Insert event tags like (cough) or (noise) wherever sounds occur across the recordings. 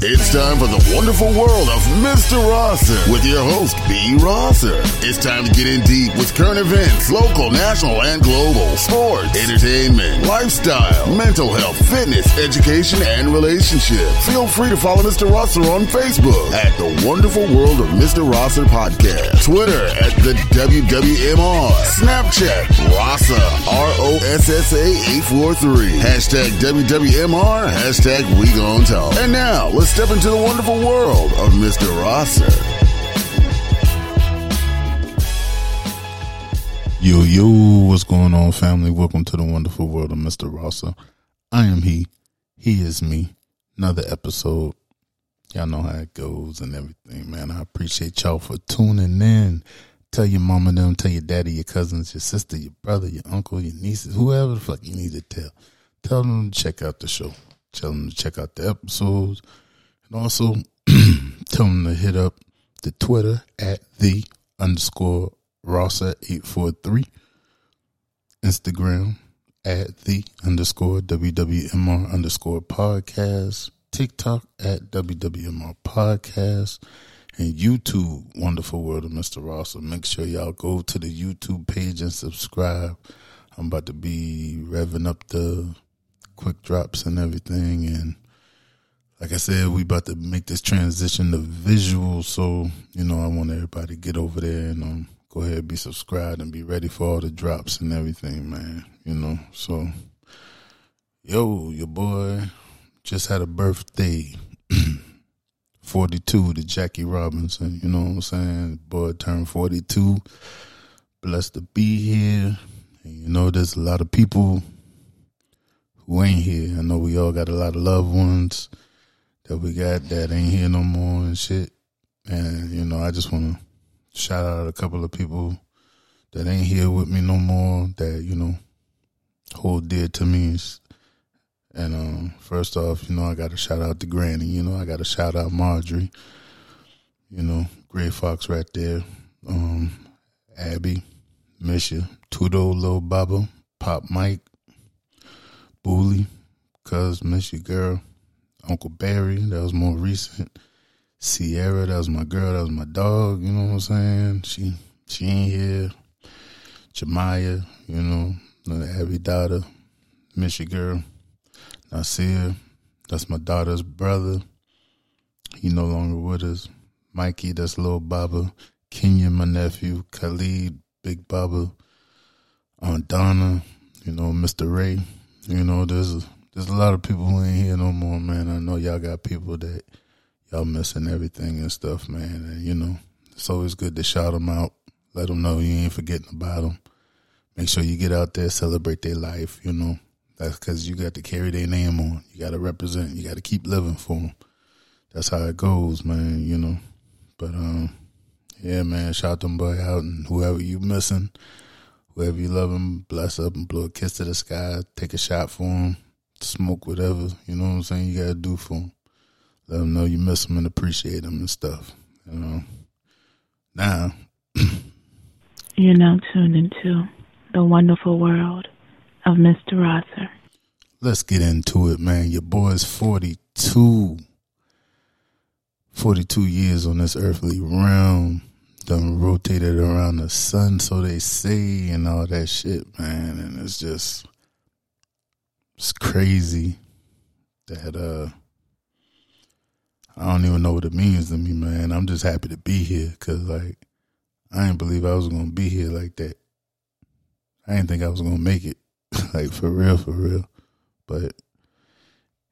It's time for the wonderful world of Mr. Rosser with your host, B. Rosser. It's time to get in deep with current events, local, national, and global, sports, entertainment, lifestyle, mental health, fitness, education, and relationships. Feel free to follow Mr. Rosser on Facebook at the Wonderful World of Mr. Rosser Podcast, Twitter at the WWMR, Snapchat, R-O-S-S-A 843, hashtag WWMR, hashtag We Gon' Talk. And now, let's step into the wonderful world of Mr. Rosser. Yo, yo, what's going on, family? Welcome to the wonderful world of Mr. Rosser. I am he. He is me. Another episode. Y'all know how it goes and everything, man. I appreciate y'all for tuning in. Tell your mama them, tell your daddy, your cousins, your sister, your brother, your uncle, your nieces, whoever the fuck you need to tell. Tell them to check out the show. Tell them to check out the episodes. And also (clears throat) tell them to hit up the Twitter at the underscore Rosser eight four three. Instagram at the underscore WWMR underscore podcast. TikTok at WWMR podcast. And YouTube, Wonderful World of Mr. Rosser. Make sure y'all go to the YouTube page and subscribe. I'm about to be revving up the quick drops and everything and like I said, we about to make this transition to visual. So, you know, I want everybody to get over there and um, go ahead and be subscribed and be ready for all the drops and everything, man. You know, so, yo, your boy just had a birthday. (clears throat) 42 to Jackie Robinson, you know what I'm saying? Boy turned 42. Blessed to be here. And you know, there's a lot of people who ain't here. I know we all got a lot of loved ones that we got that ain't here no more and shit. And, you know, I just want to shout out a couple of people that ain't here with me no more that, you know, hold dear to me. And um, first off, you know, I got to shout out to Granny. You know, I got to shout out Marjorie. You know, Gray Fox right there. Um, Abby, you. Tudo, Lil Baba, Pop Mike, Bully, Cuz, miss you, girl. Uncle Barry, that was more recent. Sierra, that was my girl, that was my dog, you know what I'm saying? She she ain't here. Jemiah, you know, Abby daughter, miss girl. Nasir, that's my daughter's brother. He no longer with us. Mikey, that's little Baba. Kenya, my nephew. Khalid, Big Baba. Aunt Donna, you know, Mr. Ray. You know, there's a, there's a lot of people who ain't here no more, man. I know y'all got people that y'all missing everything and stuff, man. And, you know, it's always good to shout them out. Let them know you ain't forgetting about them. Make sure you get out there, celebrate their life, you know. That's because you got to carry their name on. You got to represent. You got to keep living for them. That's how it goes, man. You know. But um, yeah, man. Shout them boy out and whoever you missing, whoever you love them, bless up and blow a kiss to the sky. Take a shot for them. Smoke whatever. You know what I'm saying. You got to do for them. Let them know you miss them and appreciate them and stuff. You know. Now. (clears throat) You're now tuned into the wonderful world of Mr. Rosser. Let's get into it, man. Your boy's 42. 42 years on this earthly realm. Done rotated around the sun, so they say, and all that shit, man. And it's just, it's crazy that, uh, I don't even know what it means to me, man. I'm just happy to be here because, like, I didn't believe I was going to be here like that. I didn't think I was going to make it. (laughs) like for real, for real. But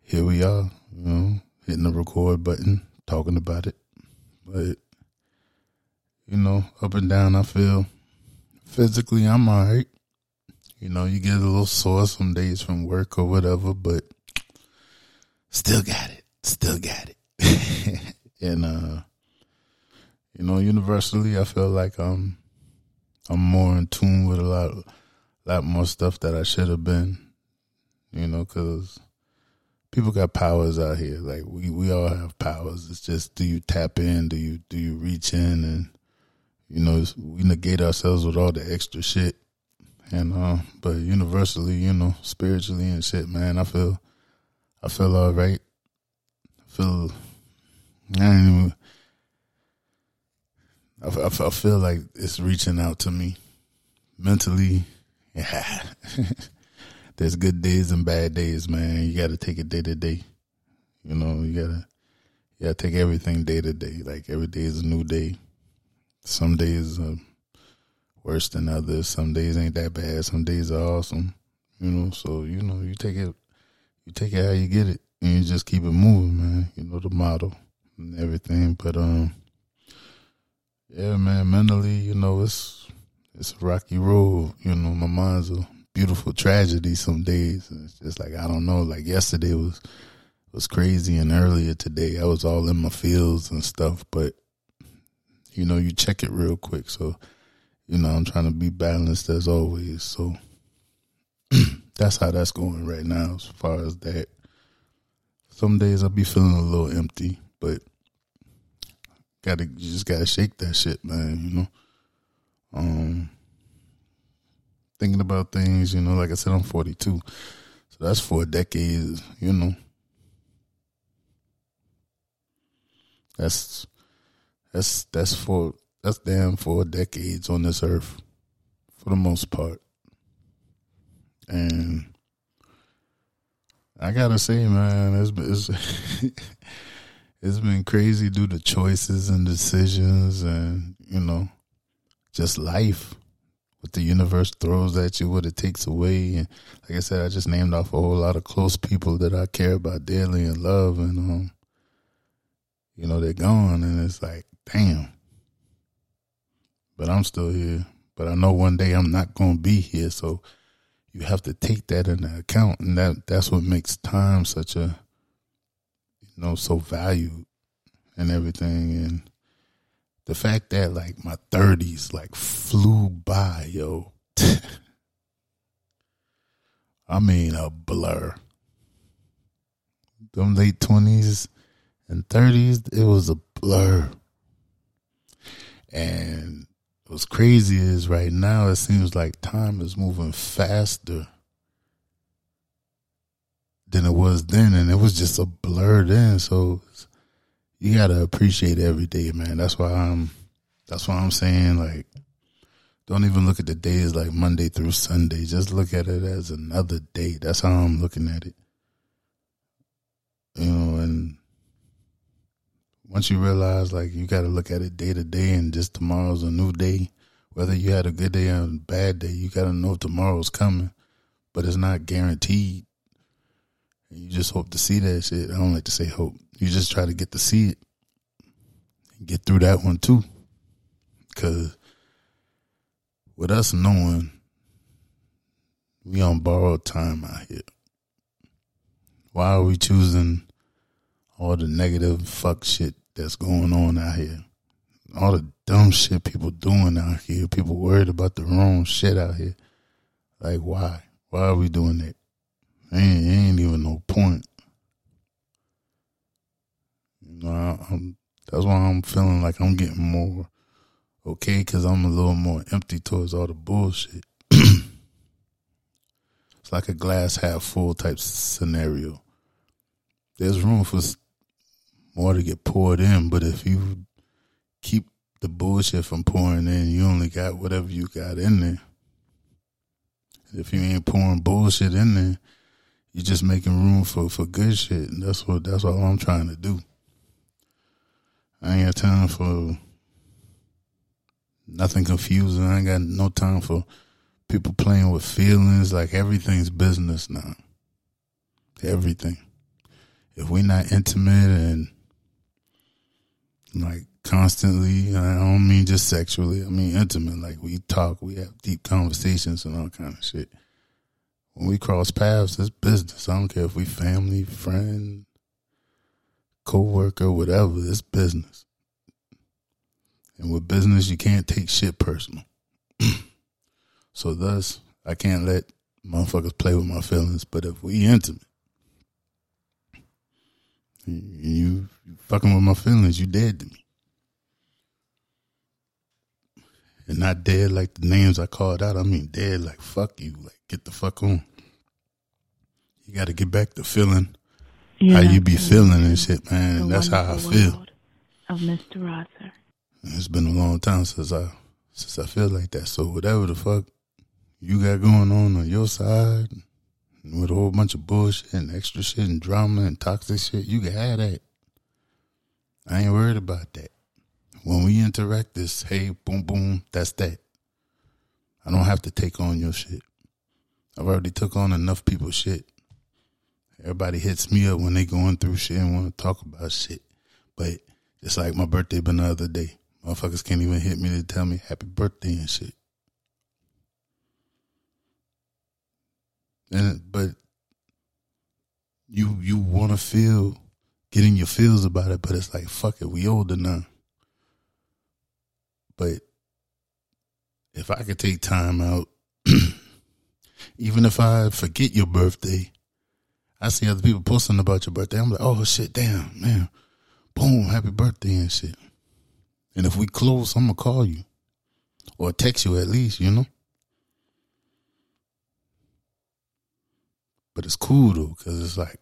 here we are, you know, hitting the record button, talking about it. But you know, up and down, I feel physically I'm all right. You know, you get a little sore some days from work or whatever, but still got it. Still got it. (laughs) and uh you know, universally I feel like I'm I'm more in tune with a lot lot more stuff that I should have been, you know, because people got powers out here. Like we, we all have powers. It's just do you tap in? Do you do you reach in? And you know, we negate ourselves with all the extra shit. And uh, but universally, you know, spiritually and shit, man, I feel, I feel all right. I feel I even, I, I, I feel like it's reaching out to me mentally. Yeah. (laughs) There's good days and bad days, man. You got to take it day to day. You know, you gotta, you gotta take everything day to day. Like every day is a new day. Some days are worse than others. Some days ain't that bad. Some days are awesome. You know, so you know, you take it, you take it how you get it, and you just keep it moving, man. You know the motto and everything. But um, yeah, man. Mentally, you know, it's it's a rocky road. You know, my mind's a beautiful tragedy. Some days it's just like I don't know. Like yesterday was was crazy, and earlier today I was all in my fields and stuff. But you know, you check it real quick. So you know, I'm trying to be balanced as always. So (clears throat) that's how that's going right now, as far as that. Some days I'll be feeling a little empty, but gotta you just gotta shake that shit, man. You know, um, thinking about things. You know, like I said, I'm 42, so that's four decades. You know, that's that's that's for that's damn for decades on this earth, for the most part, and I gotta say, man, it's, it's (laughs) it's been crazy due to choices and decisions and, you know, just life. What the universe throws at you, what it takes away. And like I said, I just named off a whole lot of close people that I care about dearly and love and um you know, they're gone and it's like, damn. But I'm still here. But I know one day I'm not gonna be here, so you have to take that into account and that that's what makes time such a you know, so valued and everything. And the fact that like my thirties like flew by, yo. (laughs) I mean a blur. Them late twenties and thirties, it was a blur. And what's crazy is right now it seems like time is moving faster than it was then, and it was just a blur then. So you gotta appreciate every day, man. That's why I'm. That's why I'm saying like, don't even look at the days like Monday through Sunday. Just look at it as another day. That's how I'm looking at it. You know, once you realize like you got to look at it day to day, and just tomorrow's a new day. Whether you had a good day or a bad day, you got to know tomorrow's coming, but it's not guaranteed. And you just hope to see that shit. I don't like to say hope. You just try to get to see it. Get through that one too. Cause with us knowing we on borrowed time out here. Why are we choosing all the negative fuck shit that's going on out here? All the dumb shit people doing out here. People worried about the wrong shit out here. Like why? Why are we doing that? Ain't, ain't even no point. You know, I, that's why I'm feeling like I'm getting more okay because I'm a little more empty towards all the bullshit. (clears throat) it's like a glass half full type scenario. There's room for more to get poured in, but if you keep the bullshit from pouring in, you only got whatever you got in there. If you ain't pouring bullshit in there, you're just making room for, for good shit. And that's what that's all I'm trying to do. I ain't got time for nothing confusing. I ain't got no time for people playing with feelings. Like everything's business now. Everything. If we're not intimate and like constantly, I don't mean just sexually, I mean intimate. Like we talk, we have deep conversations and all kind of shit when we cross paths, it's business. I don't care if we family, friend, co-worker, whatever. It's business. And with business, you can't take shit personal. (clears throat) so thus, I can't let motherfuckers play with my feelings. But if we intimate, you, you fucking with my feelings, you dead to me. And not dead like the names I called out. I mean dead like fuck you. Like get the fuck on. You got to get back to feeling how you be feeling and shit, man. And that's how I feel. of Mr. Rosser. It's been a long time since I since I feel like that. So whatever the fuck you got going on on your side, with a whole bunch of bullshit and extra shit and drama and toxic shit, you can have that. I ain't worried about that. When we interact, this hey boom boom, that's that. I don't have to take on your shit. I've already took on enough people's shit. Everybody hits me up when they going through shit and want to talk about shit. But it's like my birthday been the other day. Motherfuckers can't even hit me to tell me happy birthday and shit. And but you you want to feel getting your feels about it, but it's like fuck it, we older now. But if I could take time out, (clears throat) even if I forget your birthday, I see other people posting about your birthday. I'm like, oh shit, damn, man, boom, happy birthday and shit. And if we close, I'm gonna call you or text you at least, you know. But it's cool though, because it's like,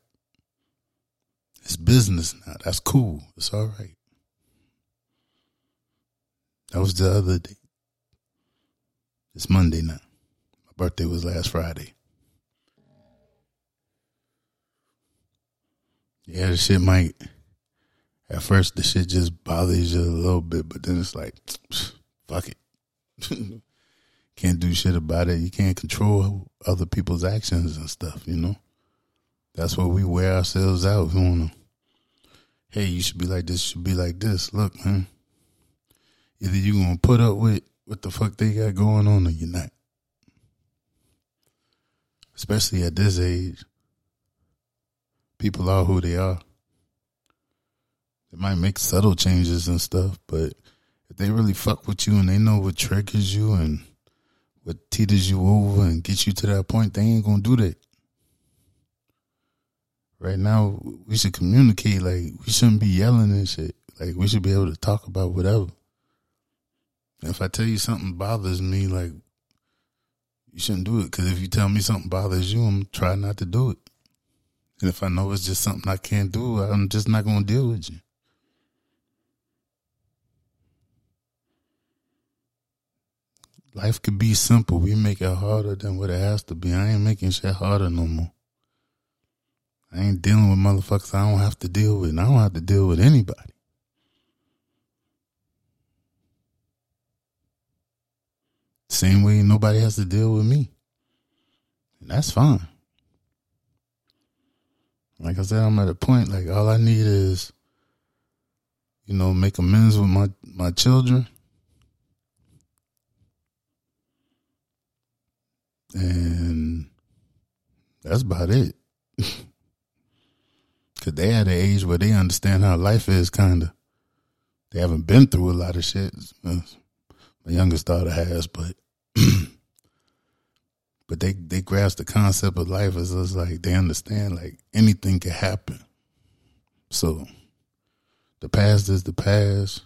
it's business now. That's cool. It's all right. That was the other day. It's Monday now. My birthday was last Friday. Yeah, the shit might, at first, the shit just bothers you a little bit, but then it's like, (tsk) fuck it. (laughs) can't do shit about it. You can't control other people's actions and stuff, you know? That's where we wear ourselves out. We wanna, hey, you should be like this, should be like this. Look, man. Either you gonna put up with what the fuck they got going on or you're not. Especially at this age. People are who they are. They might make subtle changes and stuff, but if they really fuck with you and they know what triggers you and what teeters you over and gets you to that point, they ain't gonna do that. Right now, we should communicate. Like we shouldn't be yelling and shit. Like we should be able to talk about whatever. If I tell you something bothers me, like you shouldn't do it. Because if you tell me something bothers you, I'm try not to do it. And if I know it's just something I can't do, I'm just not gonna deal with you. Life could be simple. We make it harder than what it has to be. I ain't making shit harder no more. I ain't dealing with motherfuckers I don't have to deal with. And I don't have to deal with anybody. Same way nobody has to deal with me. And that's fine. Like I said, I'm at a point like all I need is, you know, make amends with my, my children And that's about it. (laughs) Cause they at an age where they understand how life is kinda. They haven't been through a lot of shit. My youngest daughter has, but (clears throat) but they they grasp the concept of life as it's like they understand like anything can happen. So the past is the past.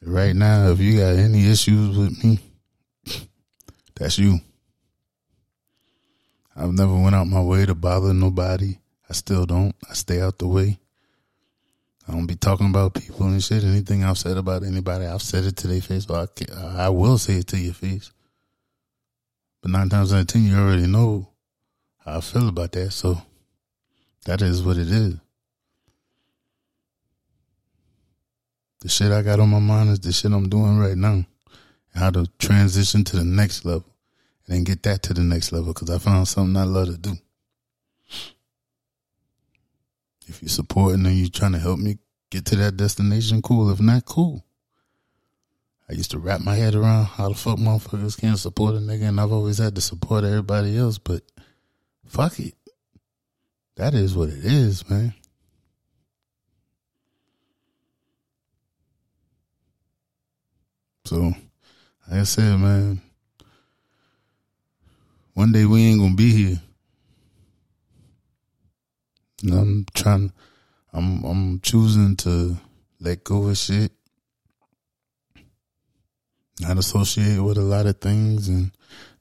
right now, if you got any issues with me, (clears throat) that's you. I've never went out my way to bother nobody. I still don't. I stay out the way. I don't be talking about people and shit. Anything I've said about anybody, I've said it to their face, but I, I will say it to your face. But nine times out of ten, you already know how I feel about that. So that is what it is. The shit I got on my mind is the shit I'm doing right now. How to transition to the next level and then get that to the next level because I found something I love to do. If you're supporting and you're trying to help me get to that destination, cool. If not, cool. I used to wrap my head around how the fuck motherfuckers can't support a nigga, and I've always had to support everybody else, but fuck it. That is what it is, man. So, like I said, man, one day we ain't gonna be here. And I'm trying. I'm I'm choosing to let go of shit, not associate with a lot of things, and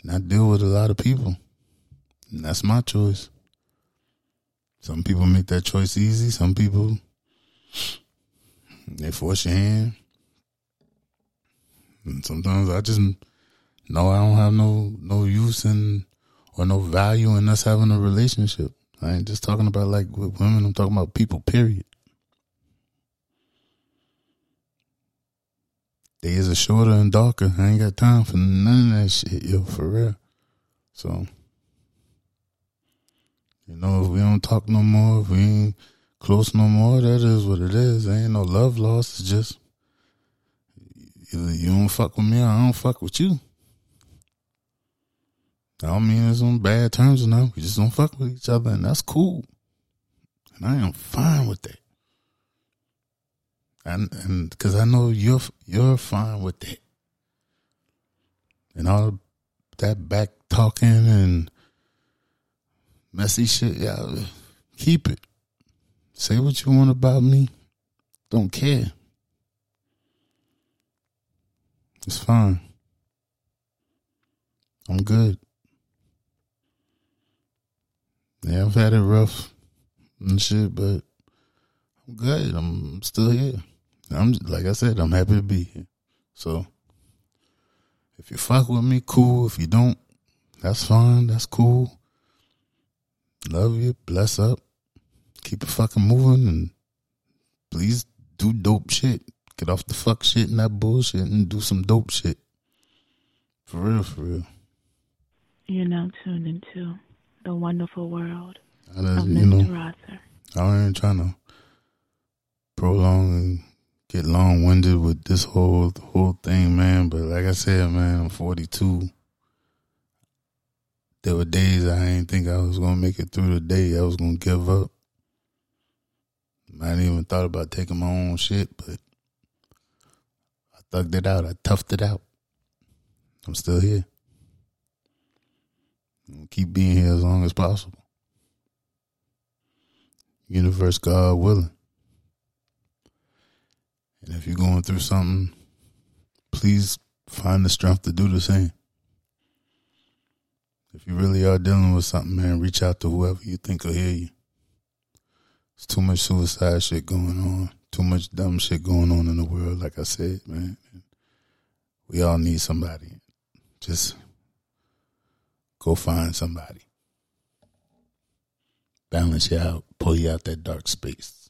not deal with a lot of people. And that's my choice. Some people make that choice easy. Some people, They force your hand. And sometimes I just know I don't have no no use in or no value in us having a relationship. I ain't just talking about like with women. I'm talking about people. Period. Days are shorter and darker. I ain't got time for none of that shit, yo, for real. So, you know, if we don't talk no more, if we ain't close no more, that is what it is. There ain't no love lost. It's just either you don't fuck with me or I don't fuck with you. I don't mean it's on bad terms or nothing. We just don't fuck with each other, and that's cool. And I am fine with that. And and because I know you're you're fine with that, and all that back talking and messy shit, yeah, keep it. Say what you want about me. Don't care. It's fine. I'm good. Yeah, I've had it rough and shit, but I'm good. I'm still here. I'm like I said, I'm happy to be here. So if you fuck with me, cool. If you don't, that's fine. That's cool. Love you. Bless up. Keep it fucking moving and please do dope shit. Get off the fuck shit and that bullshit and do some dope shit. For real, for real. You're now tuned into the wonderful world of you Mr. know, Rosser. I ain't trying to prolong and get long winded with this whole whole thing, man. But like I said, man, I'm 42. There were days I didn't think I was gonna make it through the day. I was gonna give up. I hadn't even thought about taking my own shit, but I thugged it out. I toughed it out. I'm still here. Keep being here as long as possible. Universe, God willing. And if you're going through something, please find the strength to do the same. If you really are dealing with something, man, reach out to whoever you think will hear you. It's too much suicide shit going on, too much dumb shit going on in the world, like I said, man. We all need somebody. Just go find somebody. Balance you out, pull you out that dark space.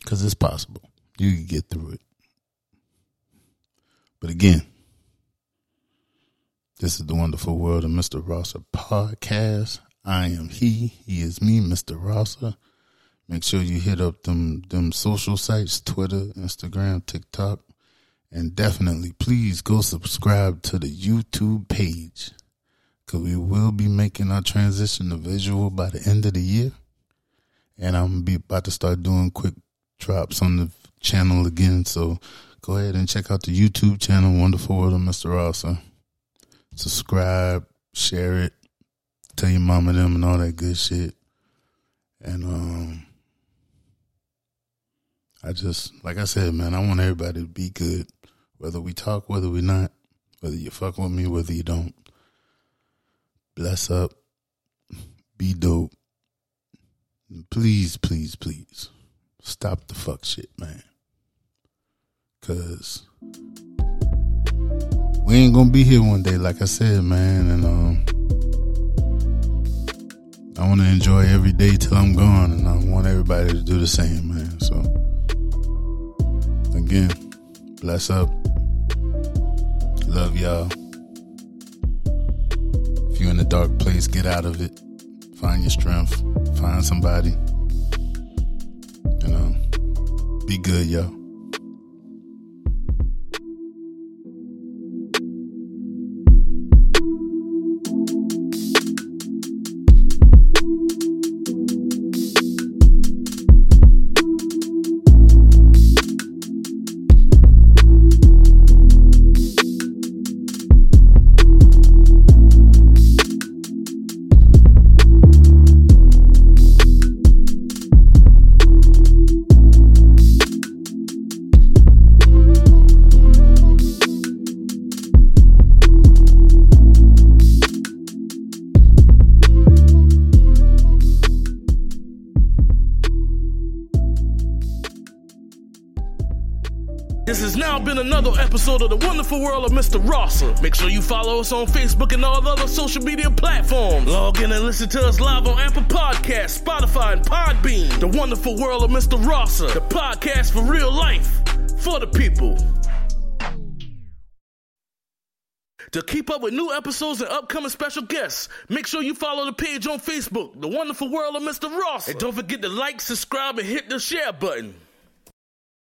Because it's possible. You can get through it. But again, this is the wonderful world of Mr. Rosser podcast. I am he. He is me, Mr. Rosser. Make sure you hit up them them social sites, Twitter, Instagram, TikTok, and definitely please go subscribe to the YouTube page. Cause we will be making our transition to visual by the end of the year. And I'm be about to start doing quick drops on the channel again. So go ahead and check out the YouTube channel, Wonderful World of Mr. Rosser. Subscribe, share it, tell your mama them and all that good shit. And um I just like I said, man, I want everybody to be good. Whether we talk, whether we not, whether you fuck with me, whether you don't. Bless up. Be dope. Please, please, please stop the fuck shit, man. Cause we ain't gonna be here one day, like I said, man, and um I wanna enjoy every day till I'm gone and I want everybody to do the same, man. So again, bless up. Love y'all. A dark place, get out of it. Find your strength. Find somebody. You know, be good, y'all. Been another episode of the wonderful world of Mr. Rosser. Make sure you follow us on Facebook and all other social media platforms. Log in and listen to us live on Apple Podcasts, Spotify, and Podbean. The wonderful world of Mr. Rosser, the podcast for real life, for the people. To keep up with new episodes and upcoming special guests, make sure you follow the page on Facebook, The Wonderful World of Mr. Ross. And don't forget to like, subscribe, and hit the share button.